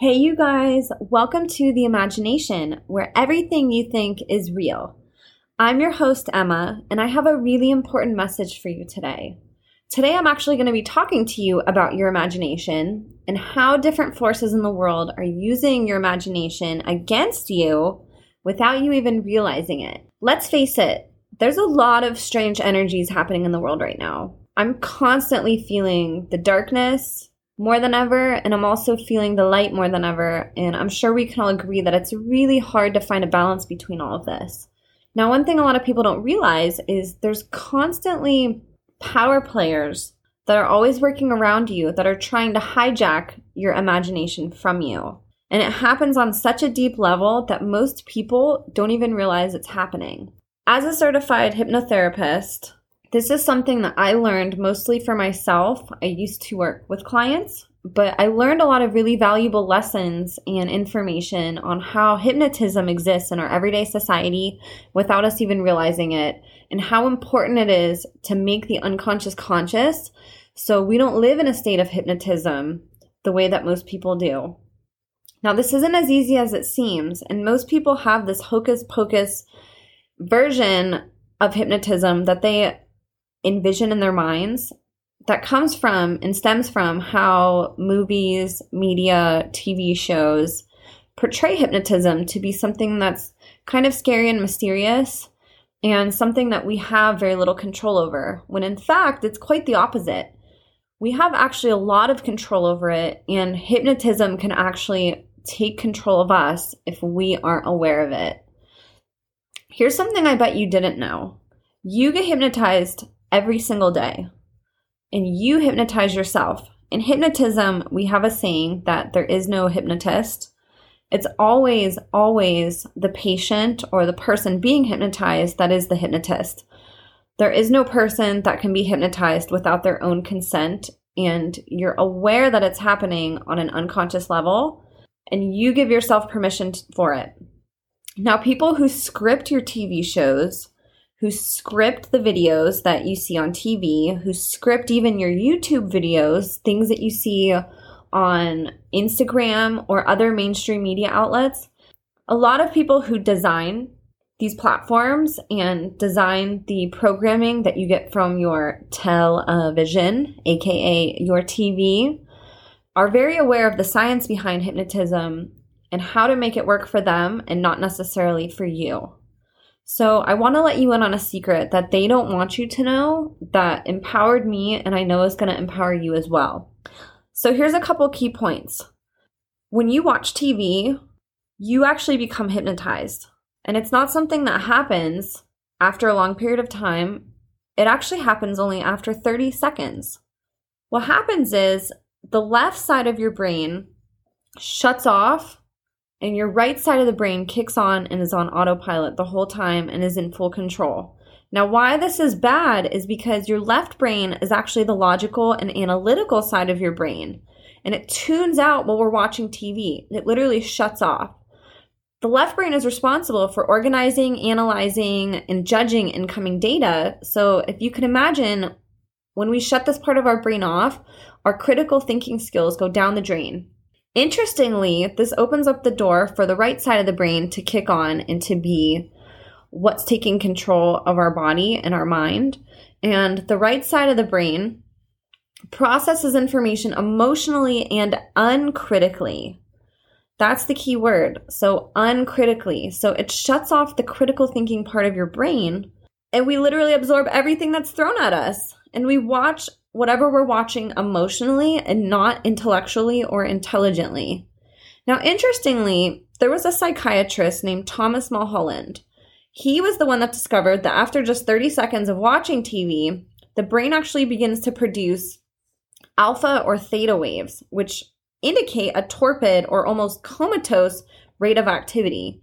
Hey, you guys, welcome to The Imagination, where everything you think is real. I'm your host, Emma, and I have a really important message for you today. Today, I'm actually going to be talking to you about your imagination and how different forces in the world are using your imagination against you without you even realizing it. Let's face it, there's a lot of strange energies happening in the world right now. I'm constantly feeling the darkness, more than ever, and I'm also feeling the light more than ever. And I'm sure we can all agree that it's really hard to find a balance between all of this. Now, one thing a lot of people don't realize is there's constantly power players that are always working around you that are trying to hijack your imagination from you. And it happens on such a deep level that most people don't even realize it's happening. As a certified hypnotherapist, this is something that I learned mostly for myself. I used to work with clients, but I learned a lot of really valuable lessons and information on how hypnotism exists in our everyday society without us even realizing it, and how important it is to make the unconscious conscious so we don't live in a state of hypnotism the way that most people do. Now, this isn't as easy as it seems, and most people have this hocus pocus version of hypnotism that they envision in their minds that comes from and stems from how movies, media, TV shows portray hypnotism to be something that's kind of scary and mysterious and something that we have very little control over, when in fact, it's quite the opposite. We have actually a lot of control over it, and hypnotism can actually take control of us if we aren't aware of it. Here's something I bet you didn't know you get hypnotized every single day and you hypnotize yourself. In hypnotism, we have a saying that there is no hypnotist. It's always, always the patient or the person being hypnotized that is the hypnotist. There is no person that can be hypnotized without their own consent, and you're aware that it's happening on an unconscious level, and you give yourself permission for it. Now, people who script your TV shows, who script the videos that you see on TV, who script even your YouTube videos, things that you see on Instagram or other mainstream media outlets. A lot of people who design these platforms and design the programming that you get from your television, aka your TV, are very aware of the science behind hypnotism and how to make it work for them and not necessarily for you. So I want to let you in on a secret that they don't want you to know that empowered me and I know is going to empower you as well. So here's a couple key points. When you watch TV, you actually become hypnotized. And it's not something that happens after a long period of time. It actually happens only after 30 seconds. What happens is the left side of your brain shuts off and your right side of the brain kicks on and is on autopilot the whole time and is in full control. Now, why this is bad is because your left brain is actually the logical and analytical side of your brain, and it tunes out while we're watching TV. It literally shuts off. The left brain is responsible for organizing, analyzing, and judging incoming data. So, if you can imagine, when we shut this part of our brain off, our critical thinking skills go down the drain. Interestingly, this opens up the door for the right side of the brain to kick on and to be what's taking control of our body and our mind. And the right side of the brain processes information emotionally and uncritically. That's the key word. So, uncritically. So, it shuts off the critical thinking part of your brain, and we literally absorb everything that's thrown at us. And we watch whatever we're watching emotionally and not intellectually or intelligently. Now, interestingly, there was a psychiatrist named Thomas Mulholland. He was the one that discovered that after just 30 seconds of watching TV, the brain actually begins to produce alpha or theta waves, which indicate a torpid or almost comatose rate of activity.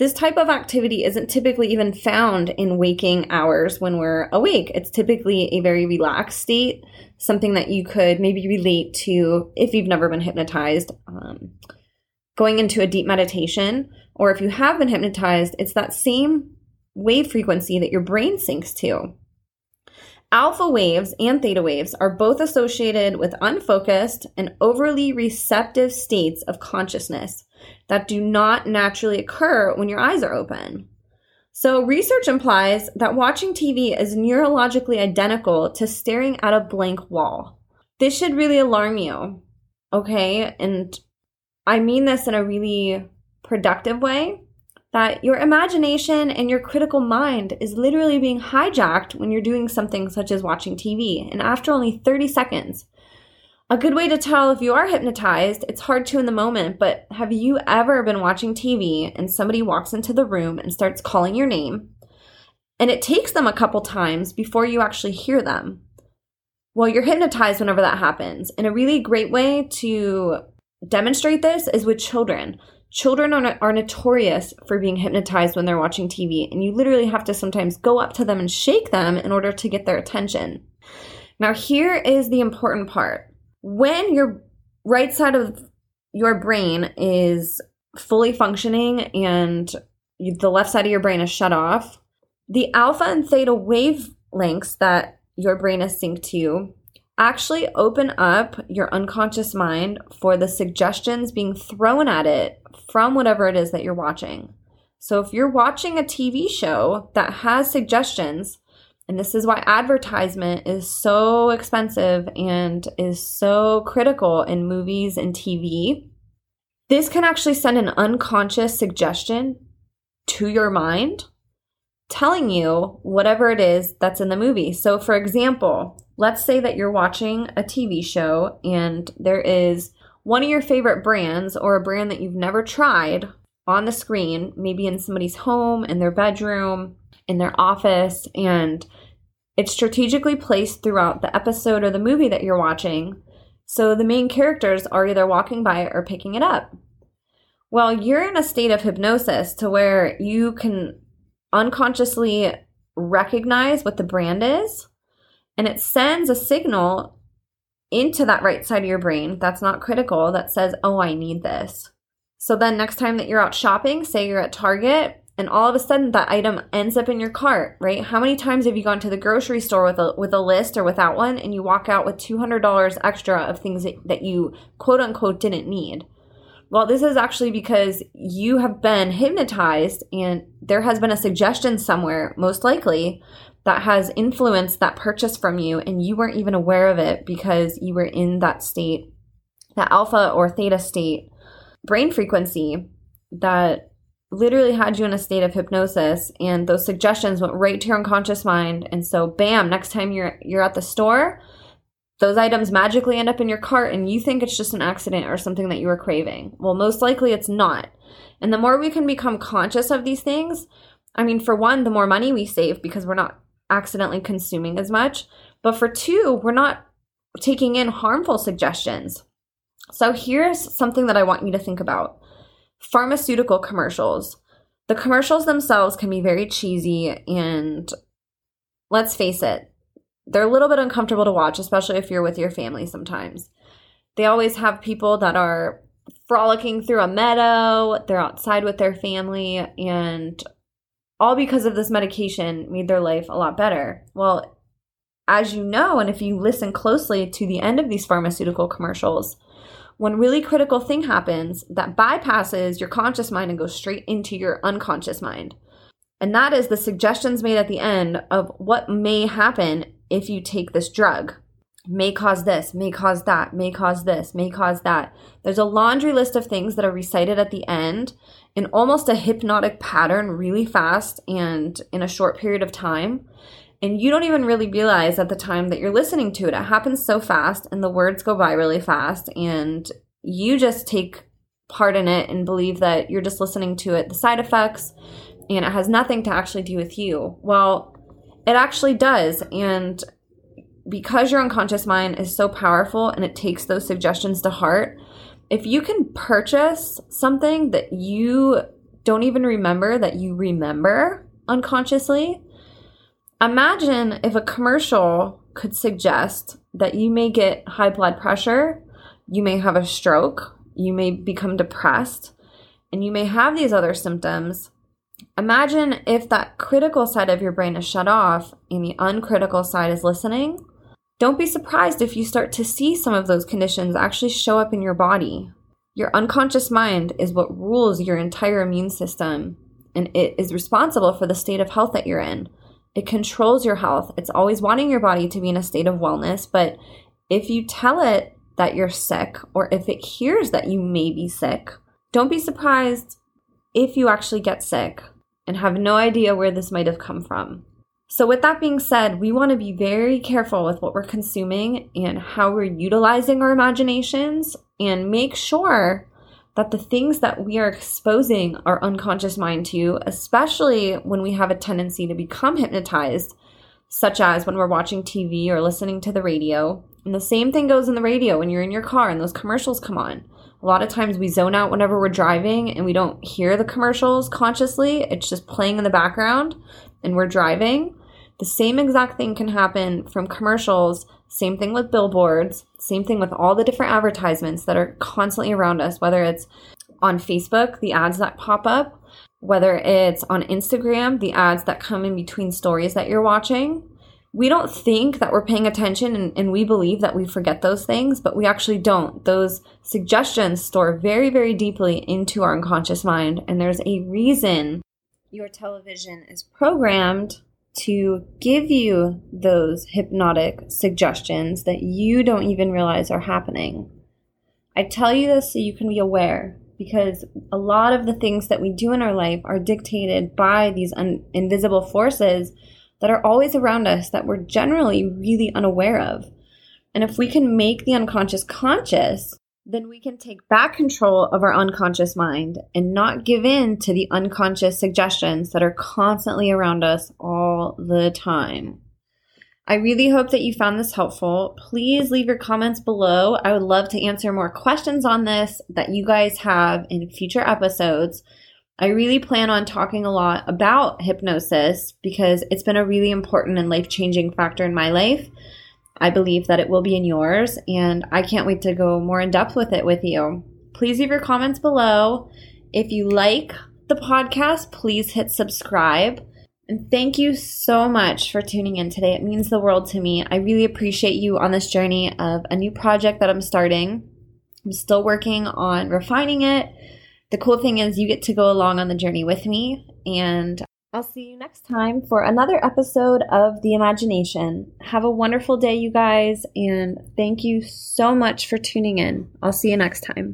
This type of activity isn't typically even found in waking hours when we're awake. It's typically a very relaxed state, something that you could maybe relate to if you've never been hypnotized. Um, going into a deep meditation, or if you have been hypnotized, it's that same wave frequency that your brain sinks to. Alpha waves and theta waves are both associated with unfocused and overly receptive states of consciousness that do not naturally occur when your eyes are open. So, research implies that watching TV is neurologically identical to staring at a blank wall. This should really alarm you, okay? And I mean this in a really productive way that your imagination and your critical mind is literally being hijacked when you're doing something such as watching TV. And after only 30 seconds, a good way to tell if you are hypnotized, it's hard to in the moment, but have you ever been watching TV and somebody walks into the room and starts calling your name? And it takes them a couple times before you actually hear them. Well, you're hypnotized whenever that happens. And a really great way to demonstrate this is with children. Children are, are notorious for being hypnotized when they're watching TV, and you literally have to sometimes go up to them and shake them in order to get their attention. Now, here is the important part when your right side of your brain is fully functioning and the left side of your brain is shut off, the alpha and theta wavelengths that your brain is synced to actually open up your unconscious mind for the suggestions being thrown at it from whatever it is that you're watching. So if you're watching a TV show that has suggestions, and this is why advertisement is so expensive and is so critical in movies and TV. This can actually send an unconscious suggestion to your mind telling you whatever it is that's in the movie. So, for example, let's say that you're watching a TV show and there is one of your favorite brands or a brand that you've never tried on the screen, maybe in somebody's home, in their bedroom, in their office, and it's strategically placed throughout the episode or the movie that you're watching. So the main characters are either walking by it or picking it up. Well, you're in a state of hypnosis to where you can unconsciously recognize what the brand is and it sends a signal into that right side of your brain that's not critical that says, Oh, I need this. So then, next time that you're out shopping, say you're at Target and all of a sudden that item ends up in your cart, right? How many times have you gone to the grocery store with a with a list or without one and you walk out with $200 extra of things that, that you quote unquote didn't need? Well, this is actually because you have been hypnotized and there has been a suggestion somewhere, most likely, that has influenced that purchase from you and you weren't even aware of it because you were in that state, that alpha or theta state brain frequency that literally had you in a state of hypnosis and those suggestions went right to your unconscious mind and so bam next time you're you're at the store those items magically end up in your cart and you think it's just an accident or something that you were craving. Well most likely it's not. And the more we can become conscious of these things i mean for one the more money we save because we're not accidentally consuming as much but for two we're not taking in harmful suggestions. So here's something that i want you to think about pharmaceutical commercials. The commercials themselves can be very cheesy and let's face it, they're a little bit uncomfortable to watch, especially if you're with your family sometimes. They always have people that are frolicking through a meadow, they're outside with their family, and all because of this medication made their life a lot better. Well, as you know, and if you listen closely to the end of these pharmaceutical commercials, one really critical thing happens that bypasses your conscious mind and goes straight into your unconscious mind. And that is the suggestions made at the end of what may happen if you take this drug. May cause this, may cause that, may cause this, may cause that. There's a laundry list of things that are recited at the end in almost a hypnotic pattern, really fast and in a short period of time. And you don't even really realize at the time that you're listening to it. It happens so fast and the words go by really fast. And you just take part in it and believe that you're just listening to it, the side effects, and it has nothing to actually do with you. Well, it actually does. And because your unconscious mind is so powerful and it takes those suggestions to heart, if you can purchase something that you don't even remember that you remember unconsciously, Imagine if a commercial could suggest that you may get high blood pressure, you may have a stroke, you may become depressed, and you may have these other symptoms. Imagine if that critical side of your brain is shut off and the uncritical side is listening. Don't be surprised if you start to see some of those conditions actually show up in your body. Your unconscious mind is what rules your entire immune system, and it is responsible for the state of health that you're in. It controls your health. It's always wanting your body to be in a state of wellness, but if you tell it that you're sick, or if it hears that you may be sick, don't be surprised if you actually get sick and have no idea where this might have come from. So, with that being said, we want to be very careful with what we're consuming and how we're utilizing our imaginations and make sure that the things that we are exposing our unconscious mind to, especially when we have a tendency to become hypnotized, such as when we're watching TV or listening to the radio. And the same thing goes in the radio when you're in your car and those commercials come on. A lot of times we zone out whenever we're driving and we don't hear the commercials consciously. It's just playing in the background and we're driving. The same exact thing can happen from commercials, same thing with billboards, same thing with all the different advertisements that are constantly around us, whether it's on Facebook, the ads that pop up, whether it's on Instagram, the ads that come in between stories that you're watching. We don't think that we're paying attention and, and, we believe that we forget those things, but we actually don't. Those suggestions store very, very deeply into our unconscious mind, and there's a reason your television is programmed to give you those hypnotic suggestions that you don't even realize are happening. I tell you this so you can be aware because a lot of the things that we do in our life are dictated by these un- invisible forces that are always around us that we're generally really unaware of. And if we can make the unconscious conscious, then we can take back control of our unconscious mind and not give in to the unconscious suggestions that are constantly around us all the time. I really hope that you found this helpful. Please leave your comments below. I would love to answer more questions on this that you guys have in future episodes. I really plan on talking a lot about hypnosis because it's been a really important and life changing factor in my life. I believe that it will be in yours, and I can't wait to go more in depth with it with you. Please leave your comments below. If you like the podcast, please hit subscribe. And thank you so much for tuning in today. It means the world to me. I really appreciate you on this journey of a new project that I'm starting. I'm still working on refining it. The cool thing is, you get to go along on the journey with me, and I'll see you next time for another episode of The Imagination. Have a wonderful day, you guys, and thank you so much for tuning in. I'll see you next time.